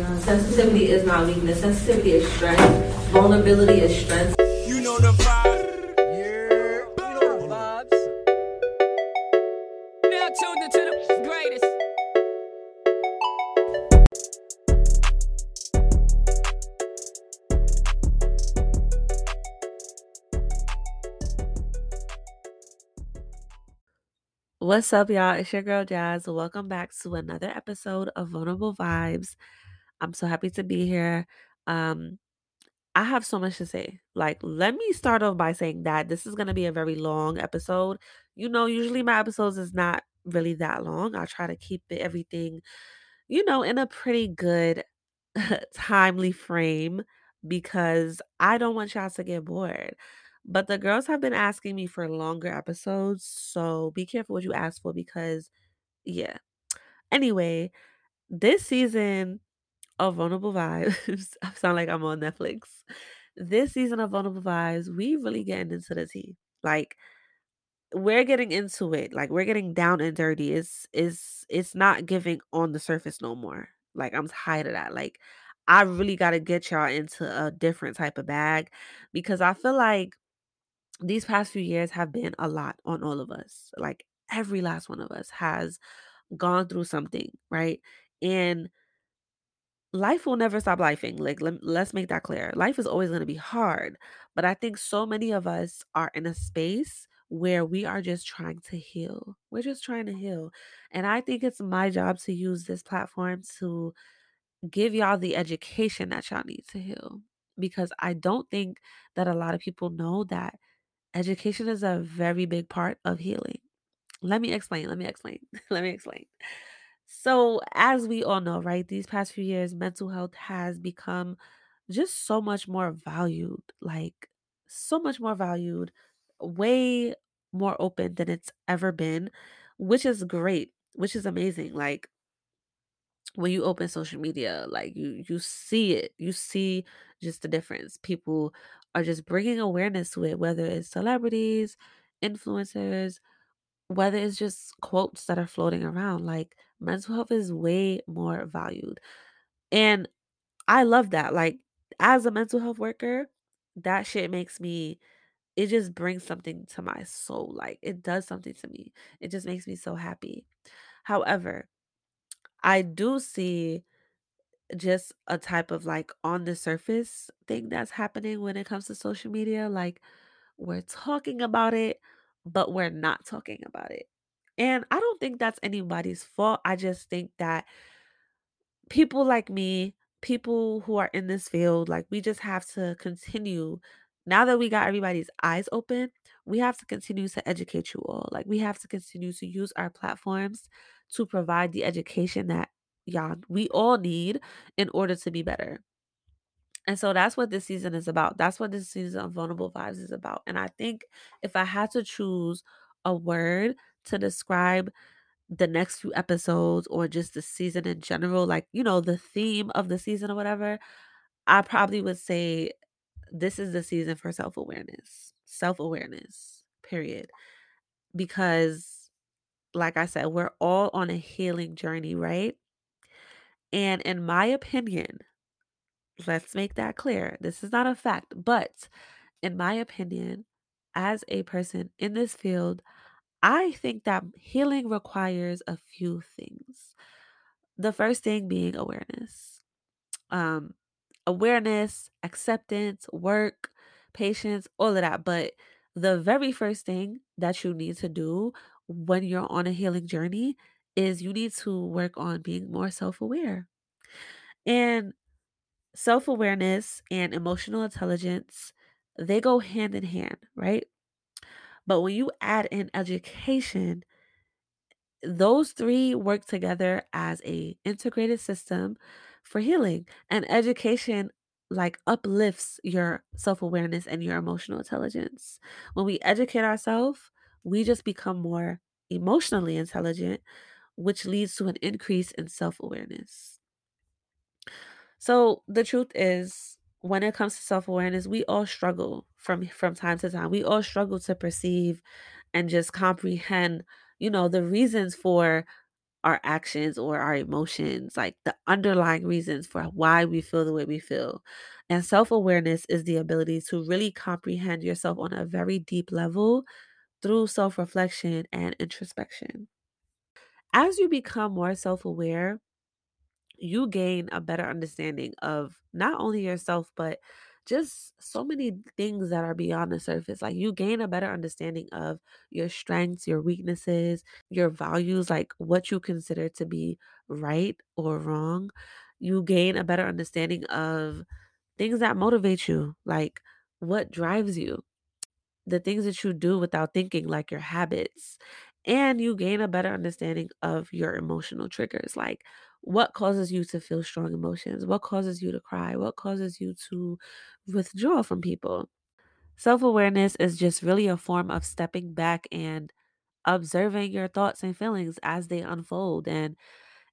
Sensitivity is not weakness. Sensitivity is strength. Vulnerability is strength. You know the vibe. Now tuned into the greatest. What's up, y'all? It's your girl Jazz. Welcome back to another episode of Vulnerable Vibes. I'm so happy to be here. Um, I have so much to say. Like, let me start off by saying that this is gonna be a very long episode. You know, usually my episodes is not really that long. I try to keep it everything, you know, in a pretty good timely frame because I don't want y'all to get bored. But the girls have been asking me for longer episodes, so be careful what you ask for because, yeah. Anyway, this season of Vulnerable Vibes, I sound like I'm on Netflix. This season of Vulnerable Vibes, we really getting into the tea. Like, we're getting into it. Like, we're getting down and dirty. It's it's it's not giving on the surface no more. Like, I'm tired of that. Like, I really gotta get y'all into a different type of bag because I feel like these past few years have been a lot on all of us. Like every last one of us has gone through something, right? And life will never stop lifing. Like let, let's make that clear. Life is always going to be hard, but I think so many of us are in a space where we are just trying to heal. We're just trying to heal. And I think it's my job to use this platform to give y'all the education that y'all need to heal because I don't think that a lot of people know that Education is a very big part of healing. Let me explain. Let me explain. let me explain. So, as we all know, right, these past few years, mental health has become just so much more valued, like so much more valued, way more open than it's ever been, which is great, which is amazing. Like, when you open social media like you you see it you see just the difference people are just bringing awareness to it whether it's celebrities influencers whether it's just quotes that are floating around like mental health is way more valued and i love that like as a mental health worker that shit makes me it just brings something to my soul like it does something to me it just makes me so happy however i do see just a type of like on the surface thing that's happening when it comes to social media. Like we're talking about it, but we're not talking about it. And I don't think that's anybody's fault. I just think that people like me, people who are in this field, like we just have to continue. Now that we got everybody's eyes open, we have to continue to educate you all. Like we have to continue to use our platforms to provide the education that y'all we all need in order to be better. And so that's what this season is about. That's what this season of Vulnerable Vibes is about. And I think if I had to choose a word to describe the next few episodes or just the season in general, like, you know, the theme of the season or whatever, I probably would say this is the season for self awareness. Self awareness, period. Because, like I said, we're all on a healing journey, right? And in my opinion, let's make that clear. This is not a fact, but in my opinion, as a person in this field, I think that healing requires a few things. The first thing being awareness. Um, awareness, acceptance, work, patience, all of that. But the very first thing that you need to do when you're on a healing journey is you need to work on being more self aware. And self awareness and emotional intelligence, they go hand in hand, right? But when you add in education, those three work together as a integrated system for healing and education like uplifts your self-awareness and your emotional intelligence. When we educate ourselves we just become more emotionally intelligent which leads to an increase in self-awareness. So the truth is when it comes to self-awareness we all struggle from from time to time we all struggle to perceive and just comprehend you know the reasons for our actions or our emotions, like the underlying reasons for why we feel the way we feel. And self awareness is the ability to really comprehend yourself on a very deep level through self reflection and introspection. As you become more self aware, you gain a better understanding of not only yourself, but just so many things that are beyond the surface. Like you gain a better understanding of your strengths, your weaknesses, your values, like what you consider to be right or wrong. You gain a better understanding of things that motivate you, like what drives you the things that you do without thinking, like your habits, and you gain a better understanding of your emotional triggers, like what causes you to feel strong emotions, what causes you to cry, what causes you to withdraw from people. Self awareness is just really a form of stepping back and observing your thoughts and feelings as they unfold. And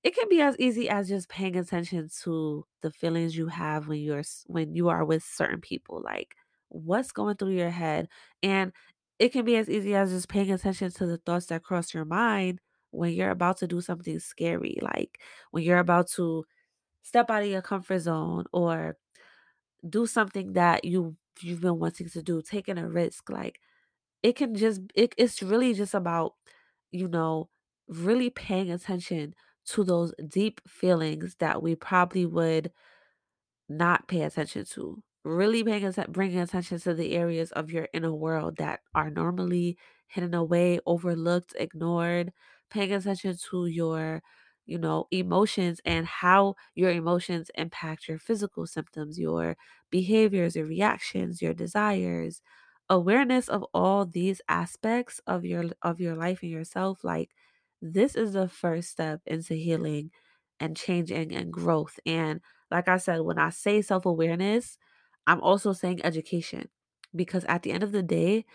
it can be as easy as just paying attention to the feelings you have when you're when you are with certain people, like what's going through your head. And it can be as easy as just paying attention to the thoughts that cross your mind when you're about to do something scary, like when you're about to step out of your comfort zone or do something that you you've been wanting to do, taking a risk. Like it can just it, it's really just about you know really paying attention to those deep feelings that we probably would not pay attention to. Really paying bringing attention to the areas of your inner world that are normally hidden away, overlooked, ignored. Paying attention to your, you know, emotions and how your emotions impact your physical symptoms, your behaviors, your reactions, your desires. Awareness of all these aspects of your of your life and yourself, like this is the first step into healing and changing and growth. And like I said, when I say self awareness, I'm also saying education because at the end of the day,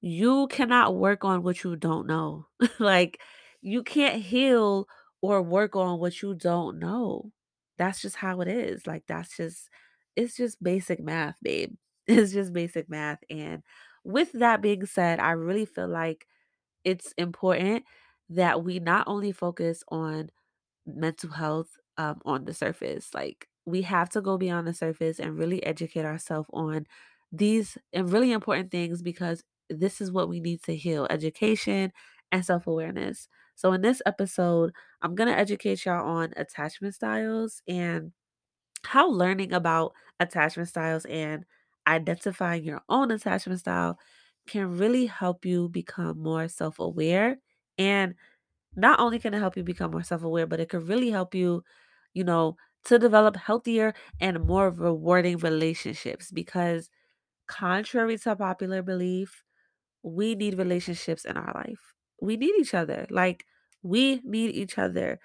you cannot work on what you don't know. like, you can't heal or work on what you don't know. That's just how it is. Like, that's just, it's just basic math, babe. It's just basic math. And with that being said, I really feel like it's important that we not only focus on mental health um, on the surface. Like we have to go beyond the surface and really educate ourselves on these and really important things because this is what we need to heal education and self awareness. So, in this episode, I'm going to educate y'all on attachment styles and how learning about attachment styles and identifying your own attachment style can really help you become more self aware and not only can it help you become more self-aware, but it could really help you, you know, to develop healthier and more rewarding relationships because contrary to popular belief, we need relationships in our life. We need each other. Like we need each other.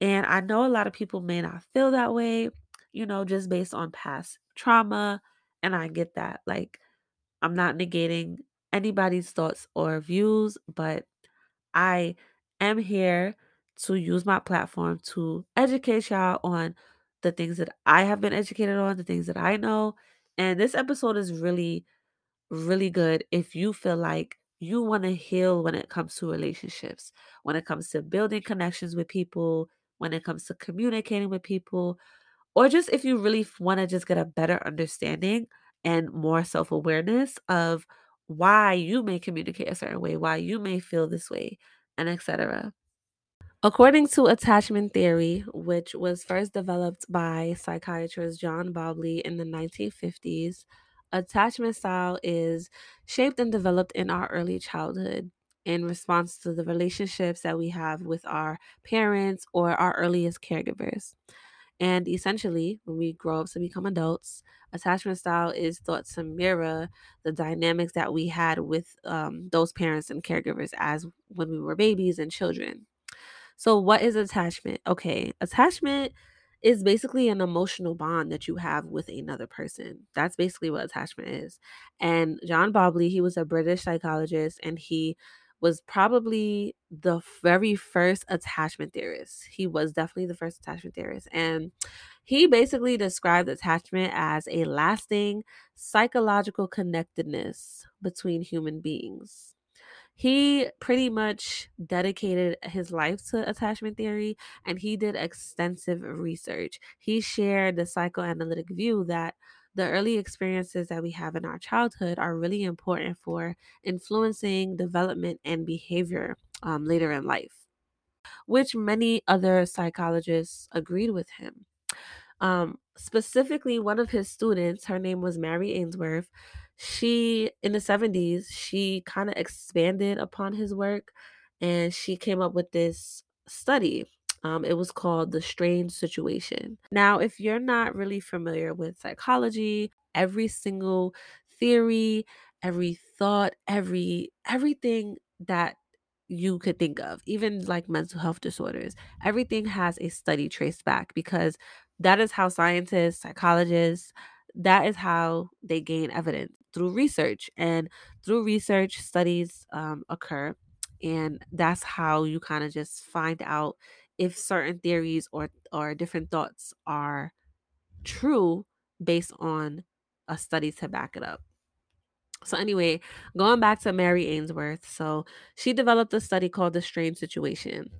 And I know a lot of people may not feel that way, you know, just based on past trauma, and I get that. Like I'm not negating anybody's thoughts or views, but I am here to use my platform to educate y'all on the things that I have been educated on, the things that I know. And this episode is really, really good if you feel like you want to heal when it comes to relationships, when it comes to building connections with people, when it comes to communicating with people, or just if you really want to just get a better understanding and more self awareness of why you may communicate a certain way, why you may feel this way, and etc. According to attachment theory, which was first developed by psychiatrist John Bowlby in the 1950s, attachment style is shaped and developed in our early childhood in response to the relationships that we have with our parents or our earliest caregivers. And essentially, when we grow up to become adults, attachment style is thought to mirror the dynamics that we had with um, those parents and caregivers as when we were babies and children. So, what is attachment? Okay, attachment is basically an emotional bond that you have with another person. That's basically what attachment is. And John Bowlby, he was a British psychologist and he was probably the very first attachment theorist. He was definitely the first attachment theorist. And he basically described attachment as a lasting psychological connectedness between human beings. He pretty much dedicated his life to attachment theory and he did extensive research. He shared the psychoanalytic view that the early experiences that we have in our childhood are really important for influencing development and behavior um, later in life, which many other psychologists agreed with him. Um, specifically, one of his students, her name was Mary Ainsworth. She, in the 70s, she kind of expanded upon his work and she came up with this study. Um, it was called The Strange Situation. Now, if you're not really familiar with psychology, every single theory, every thought, every everything that you could think of, even like mental health disorders, everything has a study traced back because that is how scientists, psychologists, that is how they gain evidence through research. And through research, studies um, occur. And that's how you kind of just find out if certain theories or, or different thoughts are true based on a study to back it up. So anyway, going back to Mary Ainsworth, so she developed a study called the strange situation.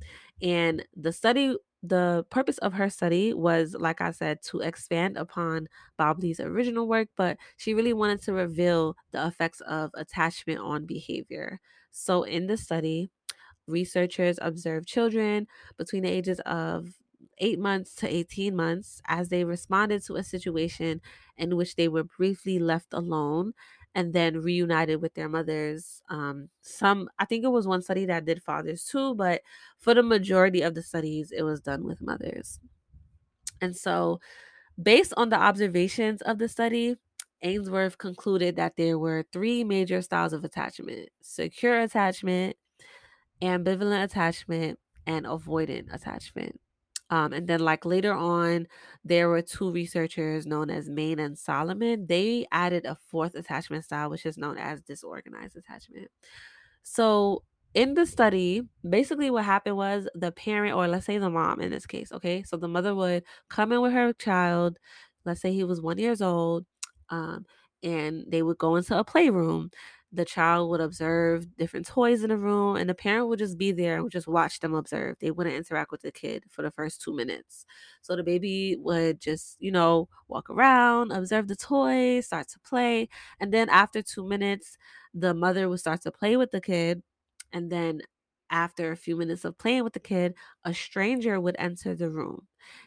And the study the purpose of her study was like I said to expand upon Bowlby's original work, but she really wanted to reveal the effects of attachment on behavior. So in the study, researchers observed children between the ages of 8 months to 18 months as they responded to a situation in which they were briefly left alone and then reunited with their mothers. Um, some, I think it was one study that did fathers too, but for the majority of the studies, it was done with mothers. And so, based on the observations of the study, Ainsworth concluded that there were three major styles of attachment secure attachment, ambivalent attachment, and avoidant attachment. Um, and then, like later on, there were two researchers known as Main and Solomon. They added a fourth attachment style, which is known as disorganized attachment. So, in the study, basically what happened was the parent, or let's say the mom in this case, okay, so the mother would come in with her child. Let's say he was one years old, um, and they would go into a playroom the child would observe different toys in the room and the parent would just be there and would just watch them observe they wouldn't interact with the kid for the first two minutes so the baby would just you know walk around observe the toys start to play and then after two minutes the mother would start to play with the kid and then after a few minutes of playing with the kid, a stranger would enter the room.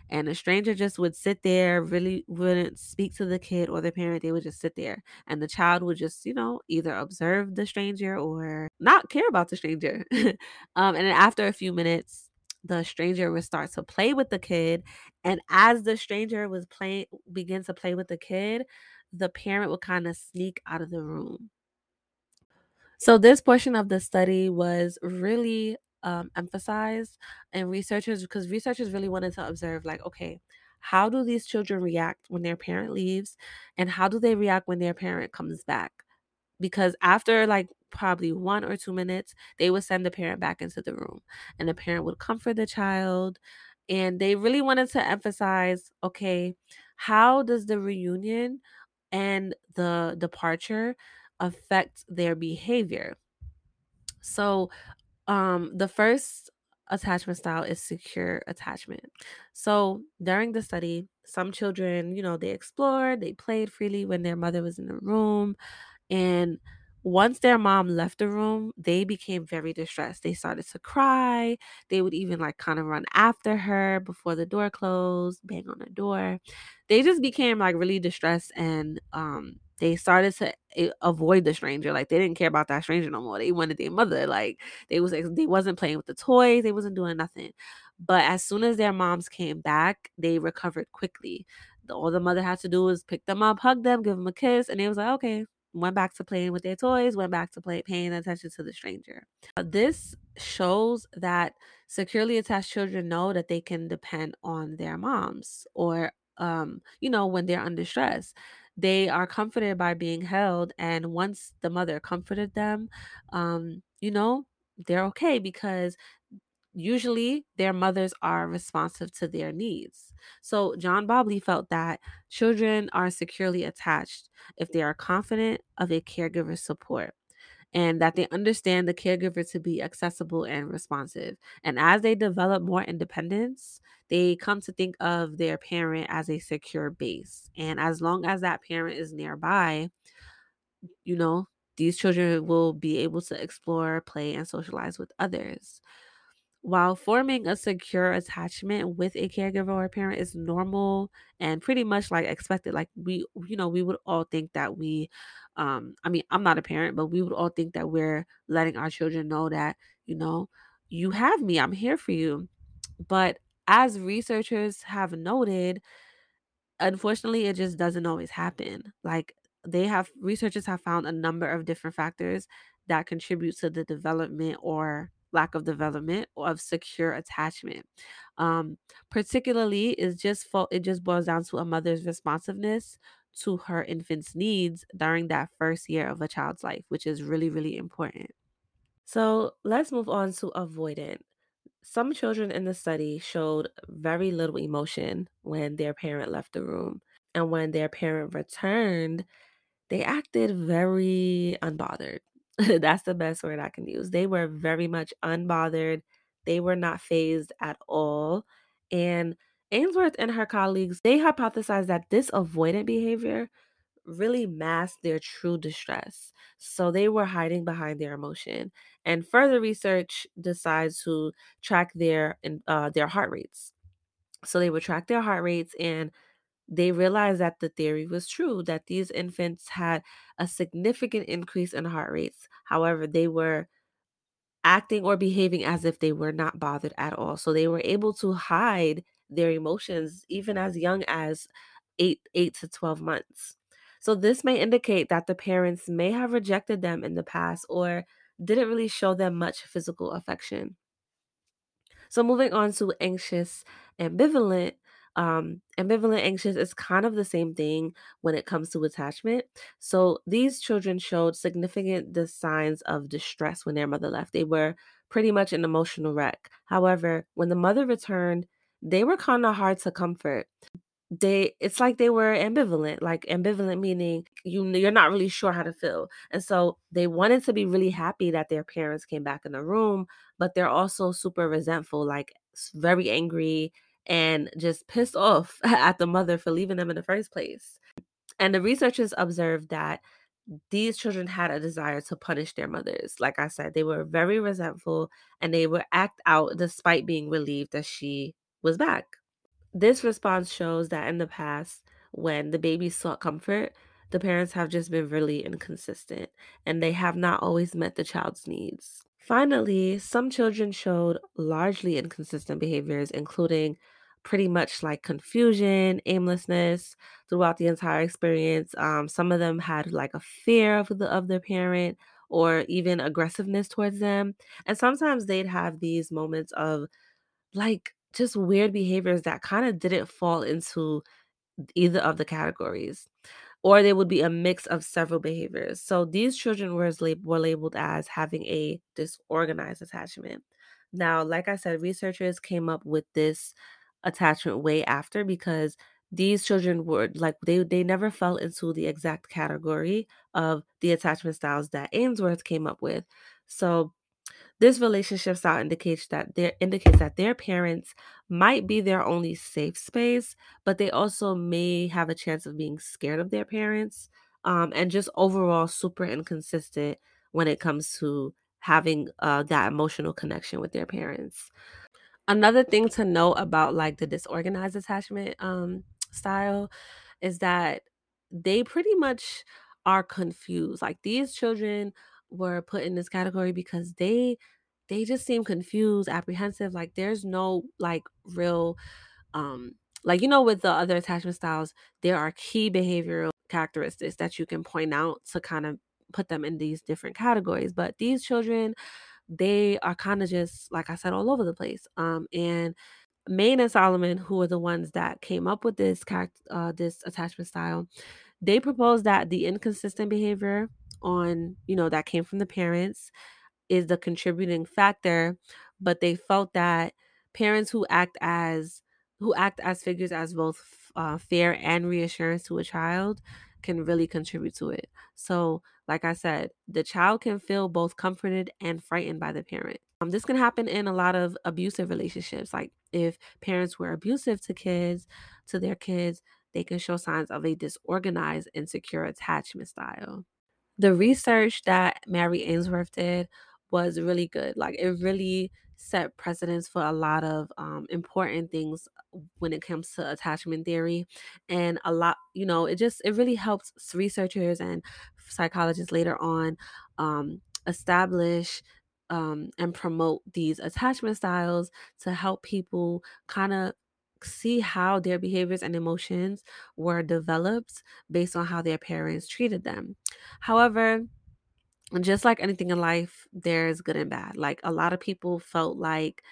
And a stranger just would sit there, really wouldn't speak to the kid or the parent. They would just sit there. And the child would just, you know, either observe the stranger or not care about the stranger. um, and then after a few minutes, the stranger would start to play with the kid. And as the stranger was playing, begin to play with the kid, the parent would kind of sneak out of the room so this portion of the study was really um, emphasized, and researchers because researchers really wanted to observe, like, okay, how do these children react when their parent leaves, and how do they react when their parent comes back? Because after like probably one or two minutes, they would send the parent back into the room, and the parent would comfort the child, and they really wanted to emphasize, okay, how does the reunion and the departure affect their behavior. So, um, the first attachment style is secure attachment. So, during the study, some children, you know, they explored, they played freely when their mother was in the room. And once their mom left the room, they became very distressed. They started to cry. They would even like kind of run after her before the door closed, bang on the door. They just became like really distressed and um they started to avoid the stranger. Like they didn't care about that stranger no more. They wanted their mother. Like they was they wasn't playing with the toys. They wasn't doing nothing. But as soon as their moms came back, they recovered quickly. All the mother had to do was pick them up, hug them, give them a kiss, and they was like, okay, went back to playing with their toys, went back to play, paying attention to the stranger. This shows that securely attached children know that they can depend on their moms or, um, you know, when they're under stress. They are comforted by being held. And once the mother comforted them, um, you know, they're okay because usually their mothers are responsive to their needs. So John Bowlby felt that children are securely attached if they are confident of a caregiver's support. and that they understand the caregiver to be accessible and responsive. And as they develop more independence, they come to think of their parent as a secure base. And as long as that parent is nearby, you know, these children will be able to explore, play, and socialize with others. While forming a secure attachment with a caregiver or a parent is normal and pretty much like expected, like we, you know, we would all think that we, um, I mean, I'm not a parent, but we would all think that we're letting our children know that, you know, you have me, I'm here for you. But as researchers have noted, unfortunately, it just doesn't always happen. Like they have researchers have found a number of different factors that contribute to the development or lack of development of secure attachment. Um, particularly, is just fo- it just boils down to a mother's responsiveness to her infant's needs during that first year of a child's life, which is really really important. So let's move on to avoidant. Some children in the study showed very little emotion when their parent left the room. And when their parent returned, they acted very unbothered. That's the best word I can use. They were very much unbothered. They were not fazed at all. And Ainsworth and her colleagues, they hypothesized that this avoidant behavior really masked their true distress. So they were hiding behind their emotion. And further research decides to track their uh, their heart rates. So they would track their heart rates and they realized that the theory was true that these infants had a significant increase in heart rates. However, they were acting or behaving as if they were not bothered at all. So they were able to hide their emotions even as young as 8 8 to 12 months. So this may indicate that the parents may have rejected them in the past or didn't really show them much physical affection. So moving on to anxious, ambivalent. Um, ambivalent anxious is kind of the same thing when it comes to attachment. So these children showed significant signs of distress when their mother left. They were pretty much an emotional wreck. However, when the mother returned, they were kind of hard to comfort they it's like they were ambivalent like ambivalent meaning you you're not really sure how to feel and so they wanted to be really happy that their parents came back in the room but they're also super resentful like very angry and just pissed off at the mother for leaving them in the first place. And the researchers observed that these children had a desire to punish their mothers. Like i said they were very resentful and they would act out despite being relieved that she was back. This response shows that in the past, when the baby sought comfort, the parents have just been really inconsistent and they have not always met the child's needs. Finally, some children showed largely inconsistent behaviors, including pretty much like confusion, aimlessness throughout the entire experience. Um, some of them had like a fear of the of their parent or even aggressiveness towards them. And sometimes they'd have these moments of like, just weird behaviors that kinda didn't fall into either of the categories, or they would be a mix of several behaviors. So these children were lab were labeled as having a disorganized attachment. Now, like I said, researchers came up with this attachment way after because these children were like they they never fell into the exact category of the attachment styles that Ainsworth came up with. So this relationship style indicates that their indicates that their parents might be their only safe space, but they also may have a chance of being scared of their parents, um, and just overall super inconsistent when it comes to having uh, that emotional connection with their parents. Another thing to know about like the disorganized attachment um, style is that they pretty much are confused. Like these children were put in this category because they they just seem confused, apprehensive. Like there's no like real um like you know with the other attachment styles, there are key behavioral characteristics that you can point out to kind of put them in these different categories. But these children, they are kind of just like I said all over the place. Um and Main and Solomon, who are the ones that came up with this uh, this attachment style, they proposed that the inconsistent behavior on, you know, that came from the parents is the contributing factor, but they felt that parents who act as who act as figures as both uh, fear and reassurance to a child can really contribute to it. So, Like I said, the child can feel both comforted and frightened by the parent. Um, this can happen in a lot of abusive relationships. Like if parents were abusive to kids, to their kids, they can show signs of a disorganized, insecure attachment style. The research that Mary Ainsworth did was really good. Like it really set precedents for a lot of um, important things when it comes to attachment theory and a lot you know it just it really helps researchers and psychologists later on um, establish um, and promote these attachment styles to help people kind of see how their behaviors and emotions were developed based on how their parents treated them however just like anything in life, there's good and bad. Like a lot of people felt like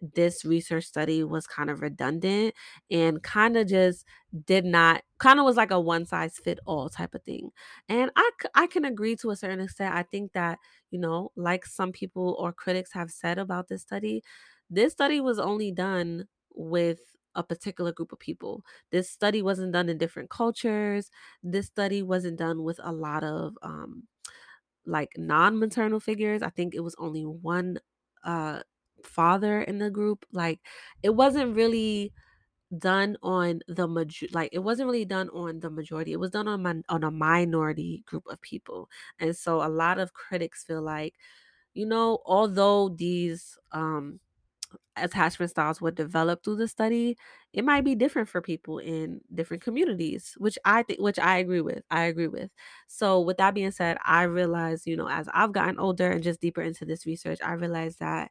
this research study was kind of redundant and kind of just did not kind of was like a one size fit all type of thing. And i i can agree to a certain extent. I think that, you know, like some people or critics have said about this study, this study was only done with a particular group of people. This study wasn't done in different cultures. This study wasn't done with a lot of um like non-maternal figures. I think it was only one uh father in the group. Like it wasn't really done on the major like it wasn't really done on the majority. It was done on on a minority group of people. And so a lot of critics feel like, you know, although these um attachment styles were developed through the study, it might be different for people in different communities, which I think which I agree with. I agree with. So with that being said, I realize you know, as I've gotten older and just deeper into this research, I realized that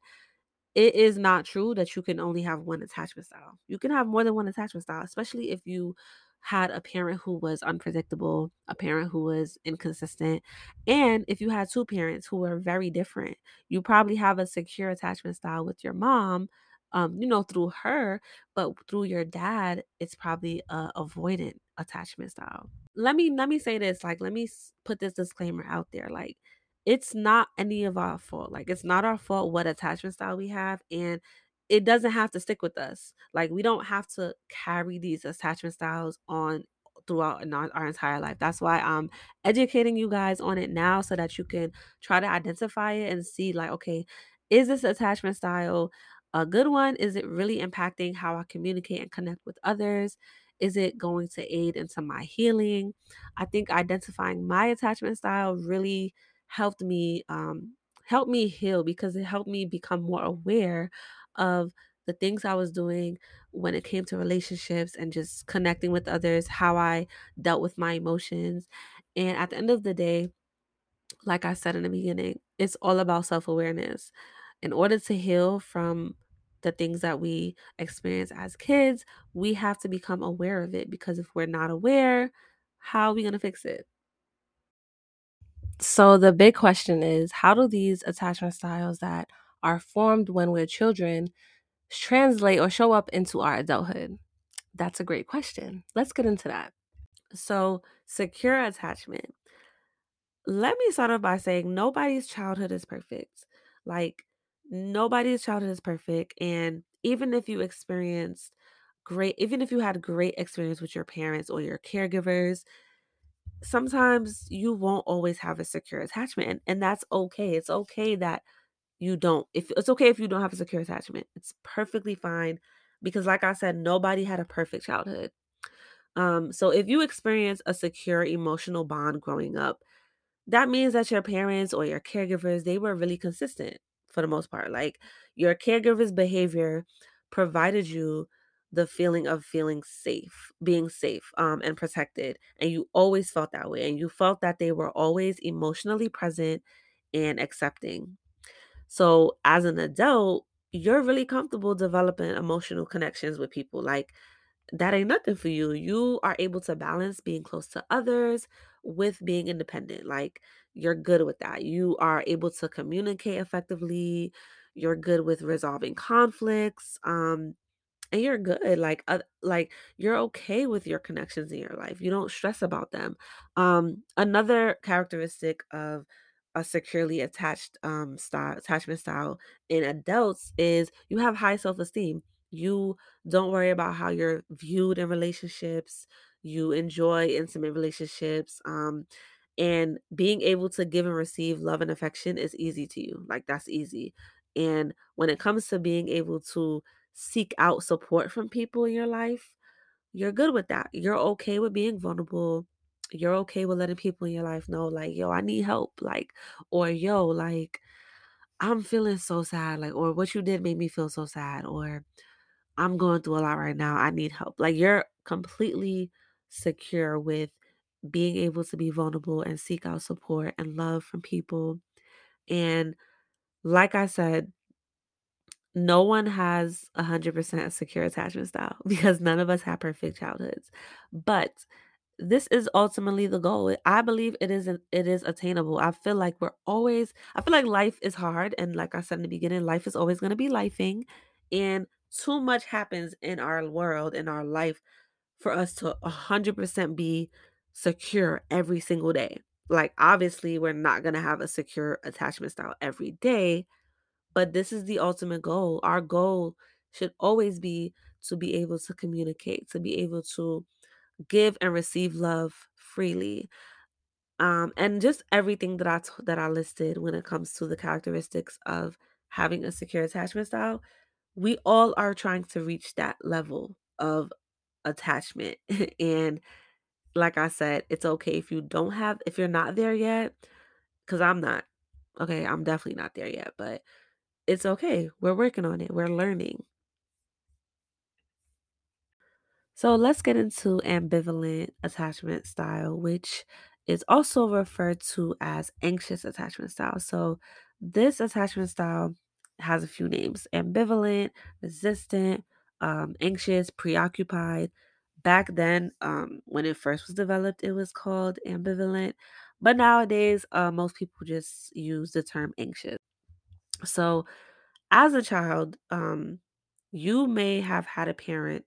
it is not true that you can only have one attachment style. You can have more than one attachment style, especially if you had a parent who was unpredictable, a parent who was inconsistent, and if you had two parents who were very different. You probably have a secure attachment style with your mom, um, you know, through her, but through your dad, it's probably a avoidant attachment style. Let me let me say this, like let me put this disclaimer out there, like it's not any of our fault. Like it's not our fault what attachment style we have and it doesn't have to stick with us. Like we don't have to carry these attachment styles on throughout our, entire life. That's why I'm educating you guys on it now so that you can try to identify it and see like okay, is this attachment style a good one? Is it really impacting how I communicate and connect with others? Is it going to aid into my healing? I think identifying my attachment style really helped me um helped me heal because it helped me become more aware of the things I was doing when it came to relationships and just connecting with others, how I dealt with my emotions. And at the end of the day, like I said in the beginning, it's all about self-awareness. In order to heal from the things that we experience as kids, we have to become aware of it because if we're not aware, how are we going to fix it? So the big question is how do these attachment styles that are formed when we're children translate or show up into our adulthood? That's a great question. Let's get into that. So, secure attachment. Let me start off by saying nobody's childhood is perfect. Like, nobody's childhood is perfect. And even if you experienced great, even if you had great experience with your parents or your caregivers, sometimes you won't always have a secure attachment and, and that's okay it's okay that you don't if it's okay if you don't have a secure attachment it's perfectly fine because like i said nobody had a perfect childhood um so if you experience a secure emotional bond growing up that means that your parents or your caregivers, they were really consistent for the most part. Like your caregiver's behavior provided you the feeling of feeling safe, being safe, um, and protected. And you always felt that way. And you felt that they were always emotionally present and accepting. So as an adult, you're really comfortable developing emotional connections with people. Like that ain't nothing for you. You are able to balance being close to others with being independent. Like you're good with that. You are able to communicate effectively. You're good with resolving conflicts. Um, and you're good like uh, like you're okay with your connections in your life you don't stress about them um another characteristic of a securely attached um style attachment style in adults is you have high self-esteem you don't worry about how you're viewed in relationships you enjoy intimate relationships um And being able to give and receive love and affection is easy to you. Like that's easy. And when it comes to being able to seek out support from people in your life, you're good with that. You're okay with being vulnerable. You're okay with letting people in your life know, like, yo, I need help. Like, or yo, like, I'm feeling so sad. Like, or what you did made me feel so sad. Or I'm going through a lot right now. I need help. Like, you're completely secure with being able to be vulnerable and seek out support and love from people. And like I said, no one has a 100% a secure attachment style because none of us have perfect childhoods. But this is ultimately the goal. I believe it is it is attainable. I feel like we're always I feel like life is hard and like I said in the beginning, life is always going to be lifing and too much happens in our world in our life for us to 100% be secure every single day. Like obviously we're not going to have a secure attachment style every day, but this is the ultimate goal. Our goal should always be to be able to communicate, to be able to give and receive love freely. Um, and just everything that I t- that I listed when it comes to the characteristics of having a secure attachment style, we all are trying to reach that level of attachment. and like I said, it's okay if you don't have if you're not there yet, because I'm not. Okay, I'm definitely not there yet, but it's okay. We're working on it. We're learning. So let's get into ambivalent attachment style, which is also referred to as anxious attachment style. So this attachment style has a few names ambivalent, resistant, um, anxious, preoccupied. Back then, um, when it first was developed, it was called ambivalent. But nowadays, uh, most people just use the term anxious. So as a child, um, you may have had a parent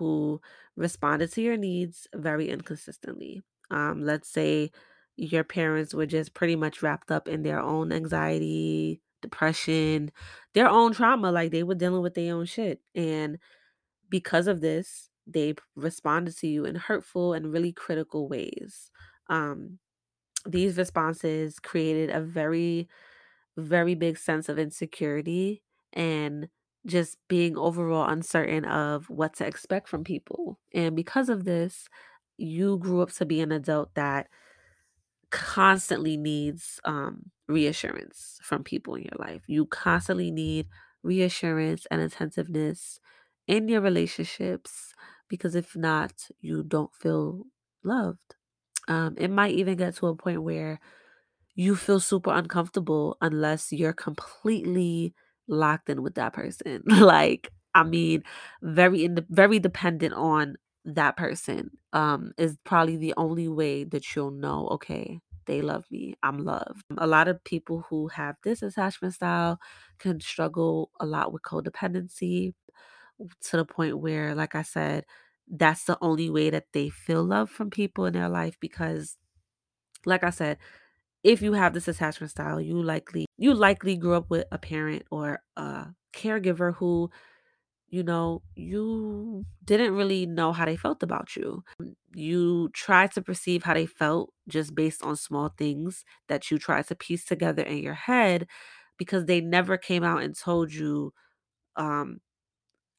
who responded to your needs very inconsistently. Um, let's say your parents were just pretty much wrapped up in their own anxiety, depression, their own trauma, like they were dealing with their own shit. And because of this, they responded to you in hurtful and really critical ways. Um, these responses created a very very big sense of insecurity and just being overall uncertain of what to expect from people. And because of this, you grew up to be an adult that constantly needs um, reassurance from people in your life. You constantly need reassurance and attentiveness in your relationships because if not, you don't feel loved. Um, it might even get to a point where you feel super uncomfortable unless you're completely locked in with that person. like, I mean, very in very dependent on that person. Um, is probably the only way that you'll know, okay, they love me. I'm loved. A lot of people who have this attachment style can struggle a lot with codependency to the point where, like I said, that's the only way that they feel love from people in their life because like I said, if you have this attachment style, you likely you likely grew up with a parent or a caregiver who, you know, you didn't really know how they felt about you. You tried to perceive how they felt just based on small things that you tried to piece together in your head because they never came out and told you um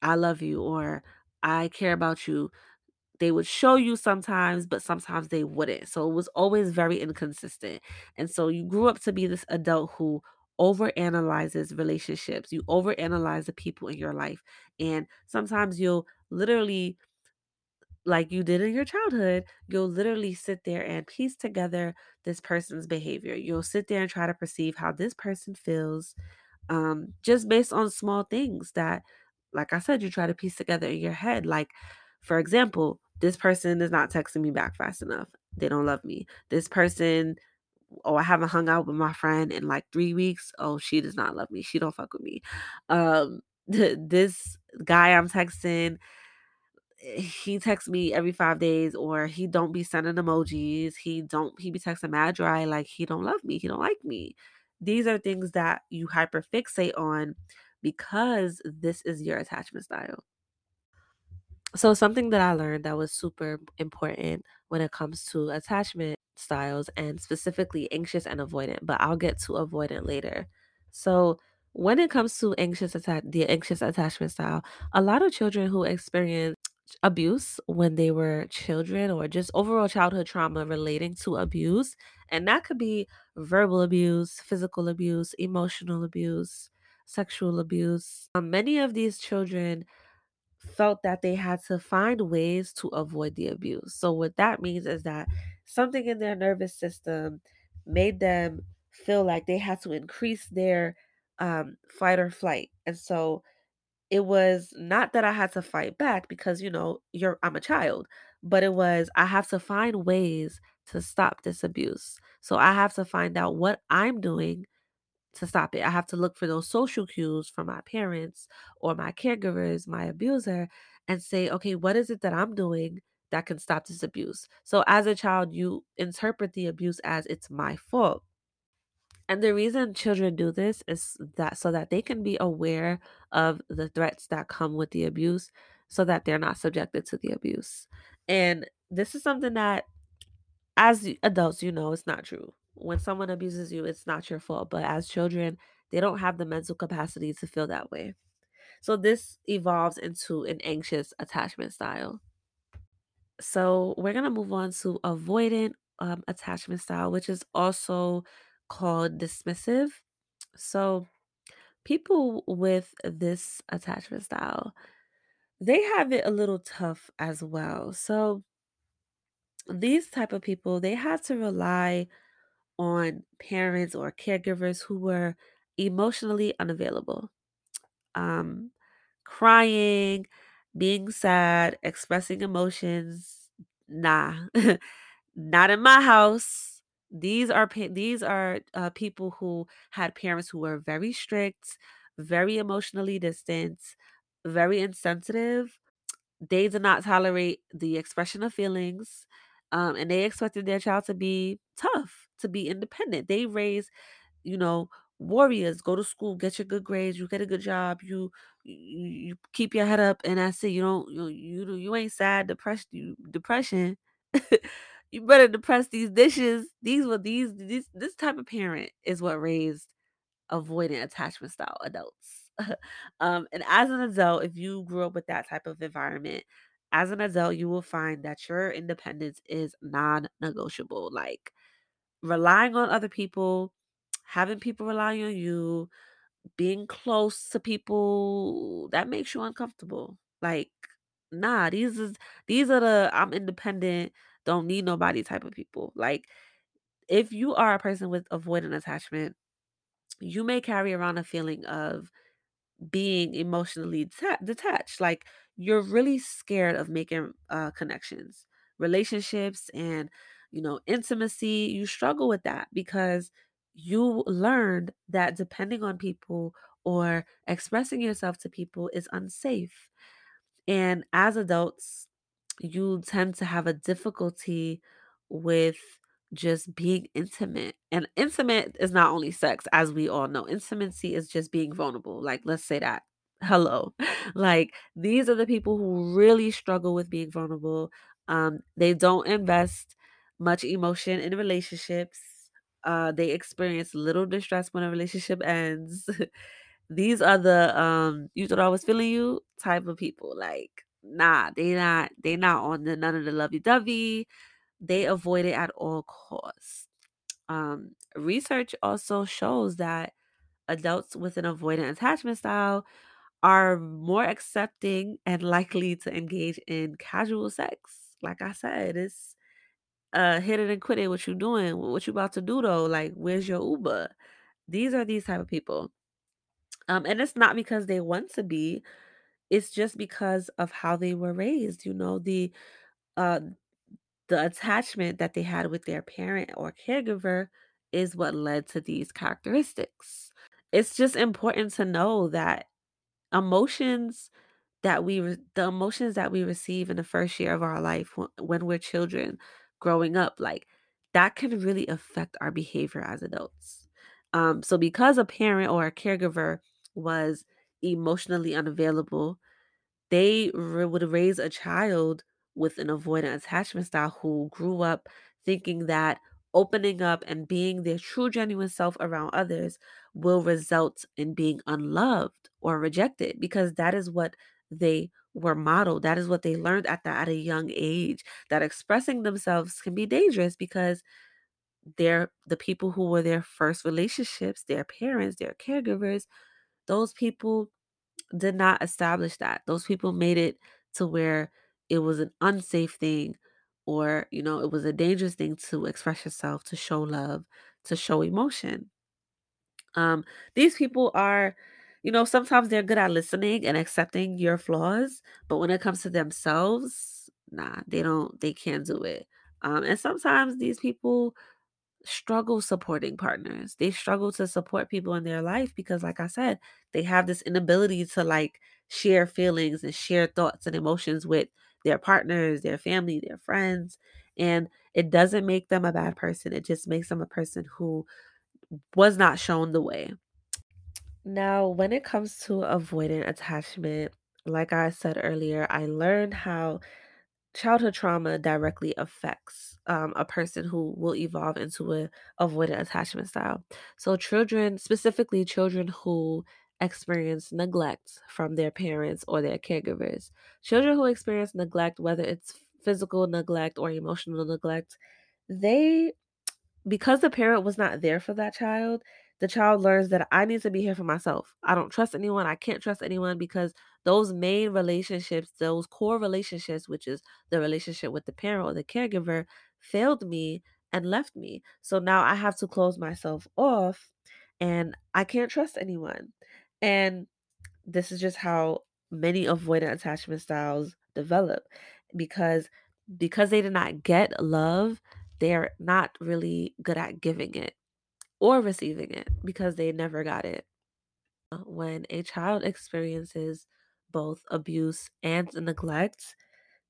I love you or I care about you they would show you sometimes, but sometimes they wouldn't. So it was always very inconsistent. And so you grew up to be this adult who overanalyzes relationships. You overanalyze the people in your life. And sometimes you'll literally like you did in your childhood, you'll literally sit there and piece together this person's behavior. You'll sit there and try to perceive how this person feels um, just based on small things that, like I said, you try to piece together in your head. Like, for example, this person is not texting me back fast enough. They don't love me. This person, oh, I haven't hung out with my friend in like three weeks. Oh, she does not love me. She don't fuck with me. Um, this guy I'm texting, he texts me every five days, or he don't be sending emojis. He don't he be texting mad dry, like he don't love me. He don't like me these are things that you hyperfixate on because this is your attachment style. So, something that I learned that was super important when it comes to attachment styles and specifically anxious and avoidant, but I'll get to avoidant later. So, when it comes to anxious attack the anxious attachment style, a lot of children who experience abuse when they were children or just overall childhood trauma relating to abuse, and that could be verbal abuse, physical abuse, emotional abuse, sexual abuse. Um, many of these children felt that they had to find ways to avoid the abuse. So, what that means is that something in their nervous system made them feel like they had to increase their um, fight or flight. And so, it was not that I had to fight back because, you know, you're I'm a child, but it was I have to find ways to stop this abuse. So I have to find out what I'm doing to stop it. I have to look for those social cues from my parents or my caregivers, my abuser, and say, okay, what is it that I'm doing that can stop this abuse? So as a child, you interpret the abuse as it's my fault. And the reason children do this is that so that they can be aware of the threats that come with the abuse so that they're not subjected to the abuse. And this is something that as adults, you know it's not true. When someone abuses you, it's not your fault. But as children, they don't have the mental capacity to feel that way. So this evolves into an anxious attachment style. So we're gonna move on to avoidant um, attachment style, which is also called dismissive. So people with this attachment style, they have it a little tough as well. So these type of people, they have to rely on parents or caregivers who were emotionally unavailable. Um, crying, being sad, expressing emotions. Nah, not in my house. These are pa- these are uh, people who had parents who were very strict, very emotionally distant, very insensitive. They did not tolerate the expression of feelings, um, and they expected their child to be tough, to be independent. They raised you know, warriors, go to school, get your good grades, you get a good job, you you, you keep your head up, and I say You don't you you you ain't sad, depressed. You depression. you better depress these dishes. These were these this this type of parent is what raised avoidant attachment style adults. um, and as an adult, if you grew up with that type of environment, as an adult, you will find that your independence is non-negotiable. Like relying on other people, having people rely on you, being close to people that makes you uncomfortable. Like, nah, these is these are the I'm independent, don't need nobody type of people. Like, if you are a person with avoidant attachment, you may carry around a feeling of being emotionally deta- detached. Like you're really scared of making uh, connections, relationships, and you know intimacy. You struggle with that because you learned that depending on people or expressing yourself to people is unsafe. And as adults, you tend to have a difficulty with just being intimate. And intimate is not only sex, as we all know. Intimacy is just being vulnerable. Like, let's say that. Hello. Like, these are the people who really struggle with being vulnerable. Um, they don't invest much emotion in relationships. Uh, they experience little distress when a relationship ends. These are the um you thought I was feeling you type of people. Like, nah, they not they not on the none of the lovey dovey. They avoid it at all costs. Um, research also shows that adults with an avoidant attachment style are more accepting and likely to engage in casual sex. Like I said, it's uh hit it and quit it. What you doing? What you about to do though? Like, where's your Uber? These are these type of people. Um, and it's not because they want to be, it's just because of how they were raised, you know, the uh the attachment that they had with their parent or caregiver is what led to these characteristics. It's just important to know that emotions that we re- the emotions that we receive in the first year of our life when, we're children growing up like that can really affect our behavior as adults um so because a parent or a caregiver was emotionally unavailable they r- would raise a child with an avoidant attachment style who grew up thinking that opening up and being their true, genuine self around others will result in being unloved or rejected because that is what they were modeled. That is what they learned at that at a young age. That expressing themselves can be dangerous because they're the people who were their first relationships, their parents, their caregivers, those people did not establish that. Those people made it to where it was an unsafe thing or, you know, it was a dangerous thing to express yourself, to show love, to show emotion. Um, these people are, you know, sometimes they're good at listening and accepting your flaws, but when it comes to themselves, nah, they don't, they can't do it. Um, and sometimes these people struggle supporting partners. They struggle to support people in their life because, like I said, they have this inability to like share feelings and share thoughts and emotions with their partners, their family, their friends. And it doesn't make them a bad person. It just makes them a person who was not shown the way. Now, when it comes to avoidant attachment, like I said earlier, I learned how childhood trauma directly affects um, a person who will evolve into a avoidant attachment style. So, children, specifically children who experience neglect from their parents or their caregivers, children who experience neglect, whether it's physical neglect or emotional neglect, they because the parent was not there for that child, the child learns that I need to be here for myself. I don't trust anyone. I can't trust anyone because those main relationships, those core relationships, which is the relationship with the parent or the caregiver, failed me and left me. So now I have to close myself off and I can't trust anyone. And this is just how many avoidant attachment styles develop because because they did not get love they're not really good at giving it or receiving it because they never got it. Uh, When a child experiences both abuse and neglect,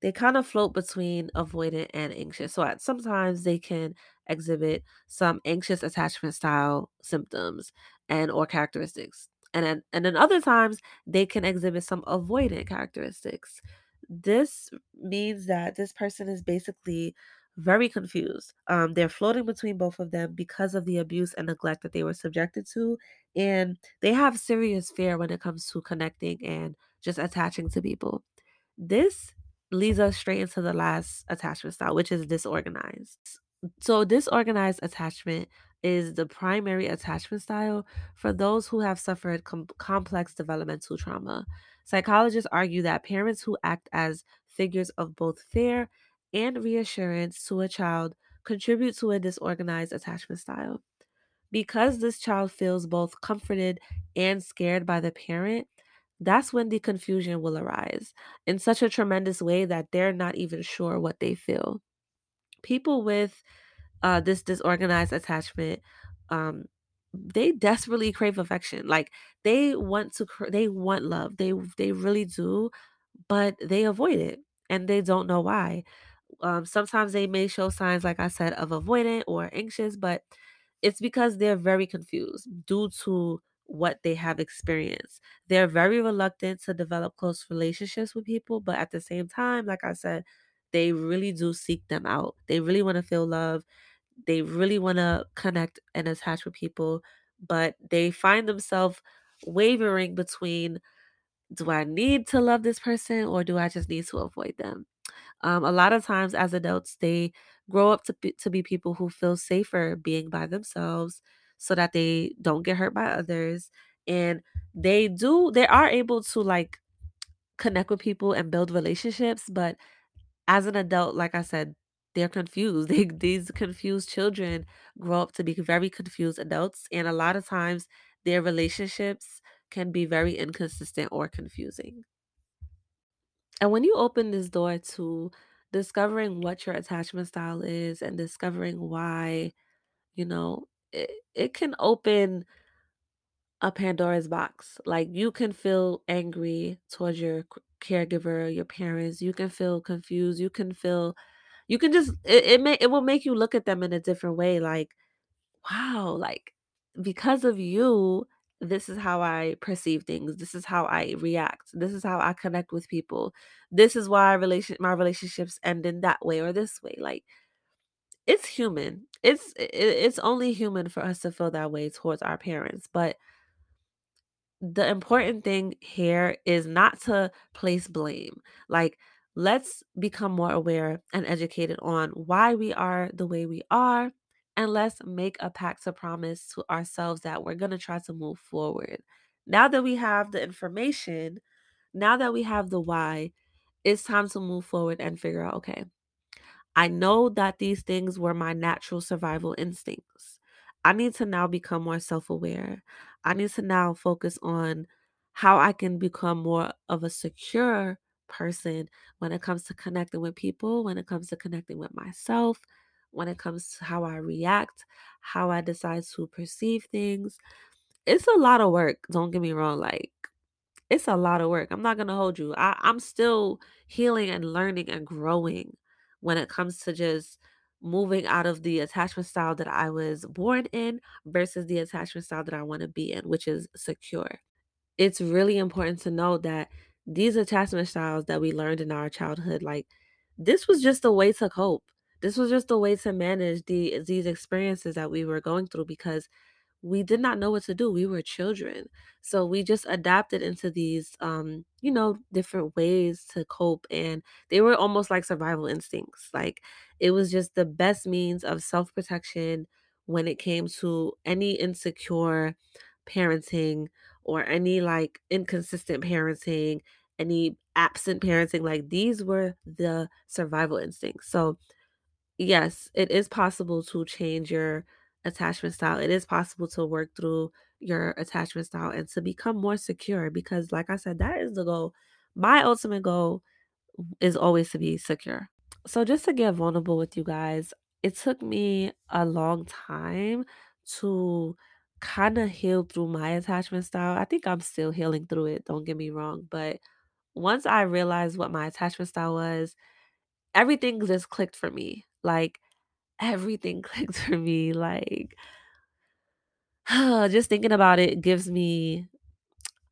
they kind of float between avoidant and anxious. So at sometimes they can exhibit some anxious attachment style symptoms and or characteristics. And then and then other times they can exhibit some avoidant characteristics. This means that this person is basically very confused. Um, they're floating between both of them because of the abuse and neglect that they were subjected to. And they have serious fear when it comes to connecting and just attaching to people. This leads us straight into the last attachment style, which is disorganized. So, disorganized attachment is the primary attachment style for those who have suffered com- complex developmental trauma. Psychologists argue that parents who act as figures of both fear and reassurance to a child contribute to a disorganized attachment style. Because this child feels both comforted and scared by the parent, that's when the confusion will arise in such a tremendous way that they're not even sure what they feel. People with uh, this disorganized attachment, um, they desperately crave affection. Like they want to, cr- they want love. They they really do, but they avoid it, and they don't know why. Um, sometimes they may show signs, like I said, of avoidant or anxious, but it's because they're very confused due to what they have experienced. They're very reluctant to develop close relationships with people, but at the same time, like I said, they really do seek them out. They really want to feel love. They really want to connect and attach with people, but they find themselves wavering between do I need to love this person or do I just need to avoid them? Um, a lot of times as adults, they grow up to be, to be people who feel safer being by themselves so that they don't get hurt by others. And they do, they are able to like connect with people and build relationships. But as an adult, like I said, they're confused. They, these confused children grow up to be very confused adults. And a lot of times their relationships can be very inconsistent or confusing. And when you open this door to discovering what your attachment style is and discovering why, you know, it, it can open a Pandora's box. Like you can feel angry towards your caregiver, your parents. You can feel confused. You can feel, you can just, it, it may, it will make you look at them in a different way. Like, wow, like because of you, this is how I perceive things. This is how I react. This is how I connect with people. This is why relation my relationships end in that way or this way. Like it's human. It's it's only human for us to feel that way towards our parents, but the important thing here is not to place blame. Like, let's become more aware and educated on why we are the way we are. And let's make a pact to promise to ourselves that we're going to try to move forward. Now that we have the information, now that we have the why, it's time to move forward and figure out okay, I know that these things were my natural survival instincts. I need to now become more self aware. I need to now focus on how I can become more of a secure person when it comes to connecting with people, when it comes to connecting with myself, when it comes to how I react, how I decide to perceive things. It's a lot of work, don't get me wrong. Like, it's a lot of work. I'm not gonna hold you. I, I'm still healing and learning and growing when it comes to just moving out of the attachment style that I was born in versus the attachment style that I want to be in, which is secure. It's really important to know that these attachment styles that we learned in our childhood, like this was just a way to cope. This was just a way to manage the these experiences that we were going through because we did not know what to do. We were children. So we just adapted into these um, you know, different ways to cope and they were almost like survival instincts. Like it was just the best means of self-protection when it came to any insecure parenting or any like inconsistent parenting, any absent parenting. Like these were the survival instincts. So yes, it is possible to change your attachment style. It is possible to work through your attachment style and to become more secure because, like I said, that is the goal. My ultimate goal is always to be secure. So, just to get vulnerable with you guys, it took me a long time to kind of healed through my attachment style. I think I'm still healing through it, don't get me wrong. But once I realized what my attachment style was, everything just clicked for me. Like, everything clicked for me. Like, just thinking about it gives me,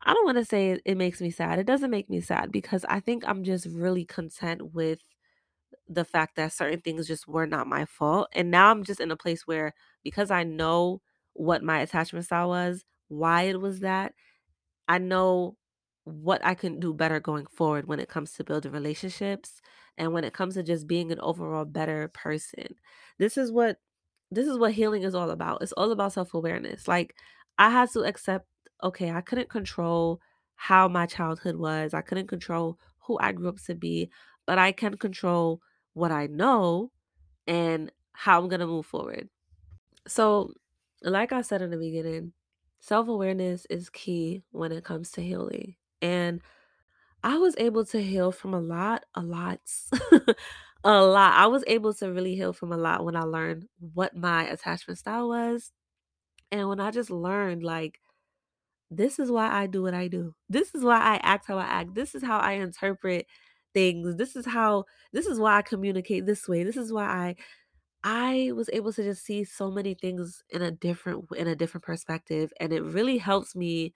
I don't want to say it, makes me sad. It doesn't make me sad because I think I'm just really content with the fact that certain things just were not my fault. And now I'm just in a place where because I know what my attachment style was, why it was that, I know what I can do better going forward when it comes to building relationships and when it comes to just being an overall better person. This is what this is what healing is all about. It's all about self-awareness. Like I had to accept okay, I couldn't control how my childhood was. I couldn't control who I grew up to be, but I can control what I know and how I'm going to move forward. So, like I said in the beginning, self awareness is key when it comes to healing. And I was able to heal from a lot, a lot, a lot. I was able to really heal from a lot when I learned what my attachment style was. And when I just learned, like, this is why I do what I do. This is why I act how I act. This is how I interpret things. This is how, this is why I communicate this way. This is why I I was able to just see so many things in a different in a different perspective and it really helps me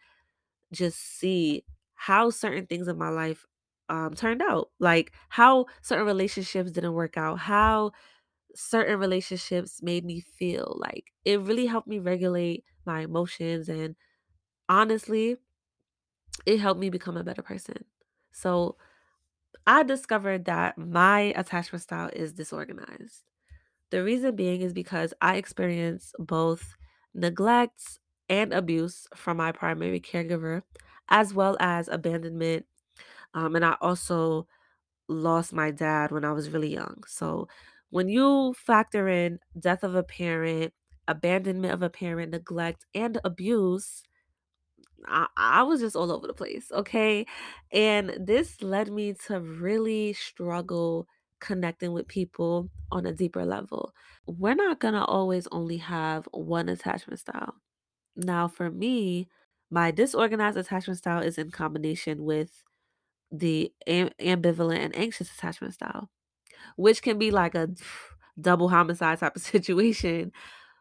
just see how certain things in my life um turned out. Like how certain relationships didn't work out, how certain relationships made me feel. Like it really helped me regulate my emotions and honestly, it helped me become a better person. So, I discovered that my attachment style is disorganized. The reason being is because I experienced both neglect and abuse from my primary caregiver, as well as abandonment. Um, and I also lost my dad when I was really young. So when you factor in death of a parent, abandonment of a parent, neglect, and abuse, I was just all over the place. Okay. And this led me to really struggle connecting with people on a deeper level we're not going to always only have one attachment style. Now, for me, my disorganized attachment style is in combination with the am- ambivalent and anxious attachment style, which can be like a double homicide type of situation.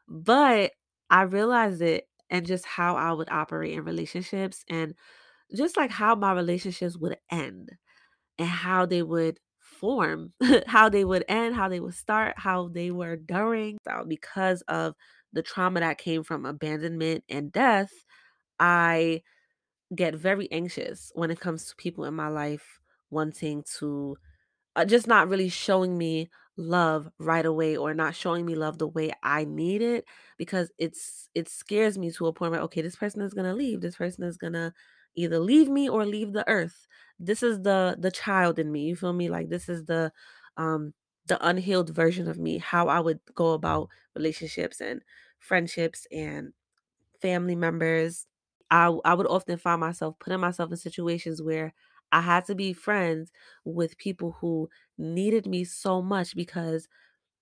But I realized it and just how I would operate in relationships and just like how my relationships would end and how they would form, how they would end, how they would start, how they were during. So because of the trauma that came from abandonment and death, I get very anxious when it comes to people in my life wanting to uh, just not really showing me love right away or not showing me love the way I need it because it's it scares me to a point where okay this person is going to leave this person is going to either leave me or leave the earth. This is the the child in me you feel me? Like this is the um the unhealed version of me how I would go about relationships and friendships and family members. I I would often find myself putting myself in situations where I had to be friends with people who needed me so much because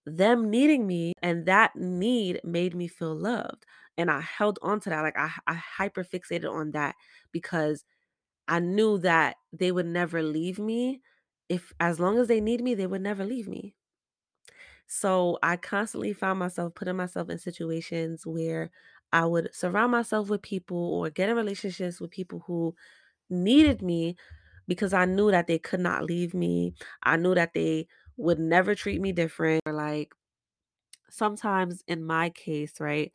them needing me and that need made me feel loved. And I held on to that. Like I, I hyper fixated on that because I knew that they would never leave me. If as long as they need me, they would never leave me. So I constantly found myself putting myself in situations where I would surround myself with people or get in relationships with people who needed me because I knew that they could not leave me. I knew that they would never treat me different. Or like sometimes in my case, right,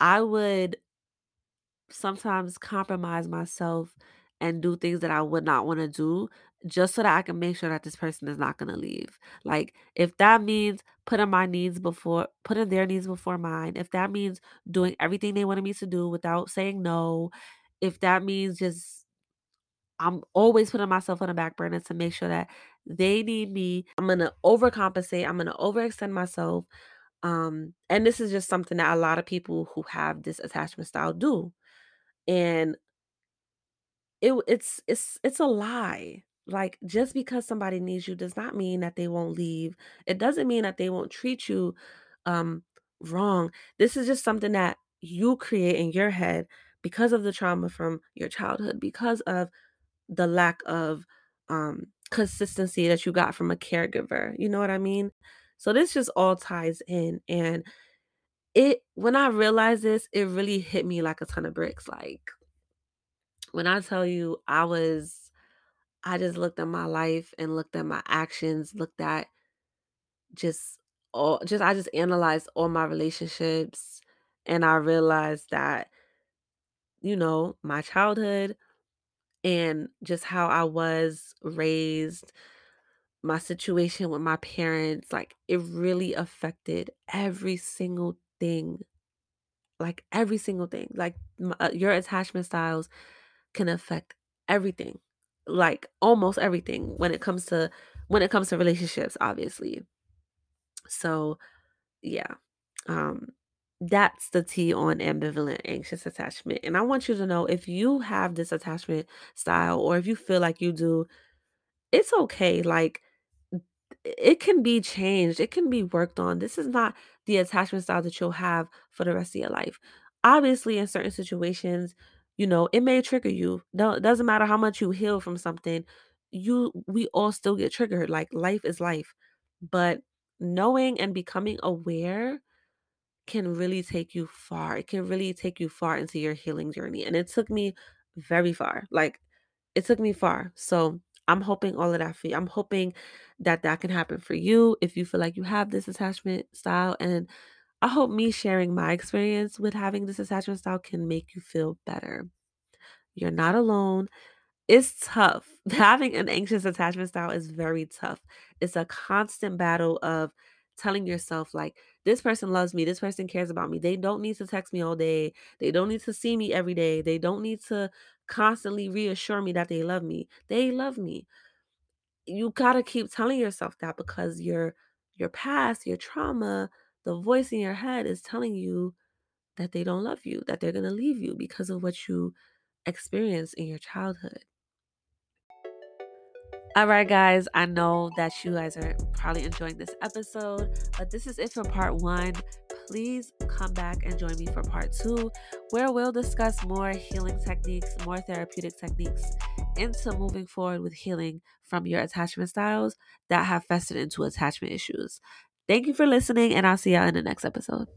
I would sometimes compromise myself and do things that I would not want to do just so that I can make sure that this person is not going to leave. Like if that means putting my needs before putting their needs before mine, if that means doing everything they wanted me to do without saying no, if that means just I'm always putting myself on the back burner to make sure that they need me. I'm going to overcompensate. I'm going to overextend myself. Um and this is just something that a lot of people who have this attachment style do. And it it's it's it's a lie. Like just because somebody needs you does not mean that they won't leave. It doesn't mean that they won't treat you um wrong. This is just something that you create in your head because of the trauma from your childhood, because of the lack of um consistency that you got from a caregiver. You know what I mean? So this just all ties in and it when I realized this, it really hit me like a ton of bricks. Like when I tell you I was I just looked at my life and looked at my actions, looked at just all just I just analyzed all my relationships and I realized that, you know, my childhood and just how I was raised, my situation with my parents, like it really affected every single thing. Like every single thing. Like m- uh, your attachment styles can affect everything. Like almost everything when it comes to when it comes to relationships, obviously. So, yeah. Um that's the T on ambivalent anxious attachment. And I want you to know if you have this attachment style or if you feel like you do, it's okay. Like it can be changed, it can be worked on. This is not the attachment style that you'll have for the rest of your life. Obviously, in certain situations, you know, it may trigger you. No, it doesn't matter how much you heal from something, you we all still get triggered. Like life is life. But knowing and becoming aware can really take you far. It can really take you far into your healing journey. And it took me very far. Like it took me far. So I'm hoping all of that for you. I'm hoping that that can happen for you if you feel like you have this attachment style. And I hope me sharing my experience with having this attachment style can make you feel better. You're not alone. It's tough. Having an anxious attachment style is very tough. It's a constant battle of telling yourself, like, this person loves me, this person cares about me. They don't need to text me all day, they don't need to see me every day, they don't need to constantly reassure me that they love me. They love me. You got to keep telling yourself that because your your past, your trauma, the voice in your head is telling you that they don't love you, that they're going to leave you because of what you experienced in your childhood. All right, guys, I know that you guys are probably enjoying this episode, but this is it for part one. Please come back and join me for part two, where we'll discuss more healing techniques, more therapeutic techniques into moving forward with healing from your attachment styles that have festered into attachment issues. Thank you for listening, and I'll see y'all in the next episode.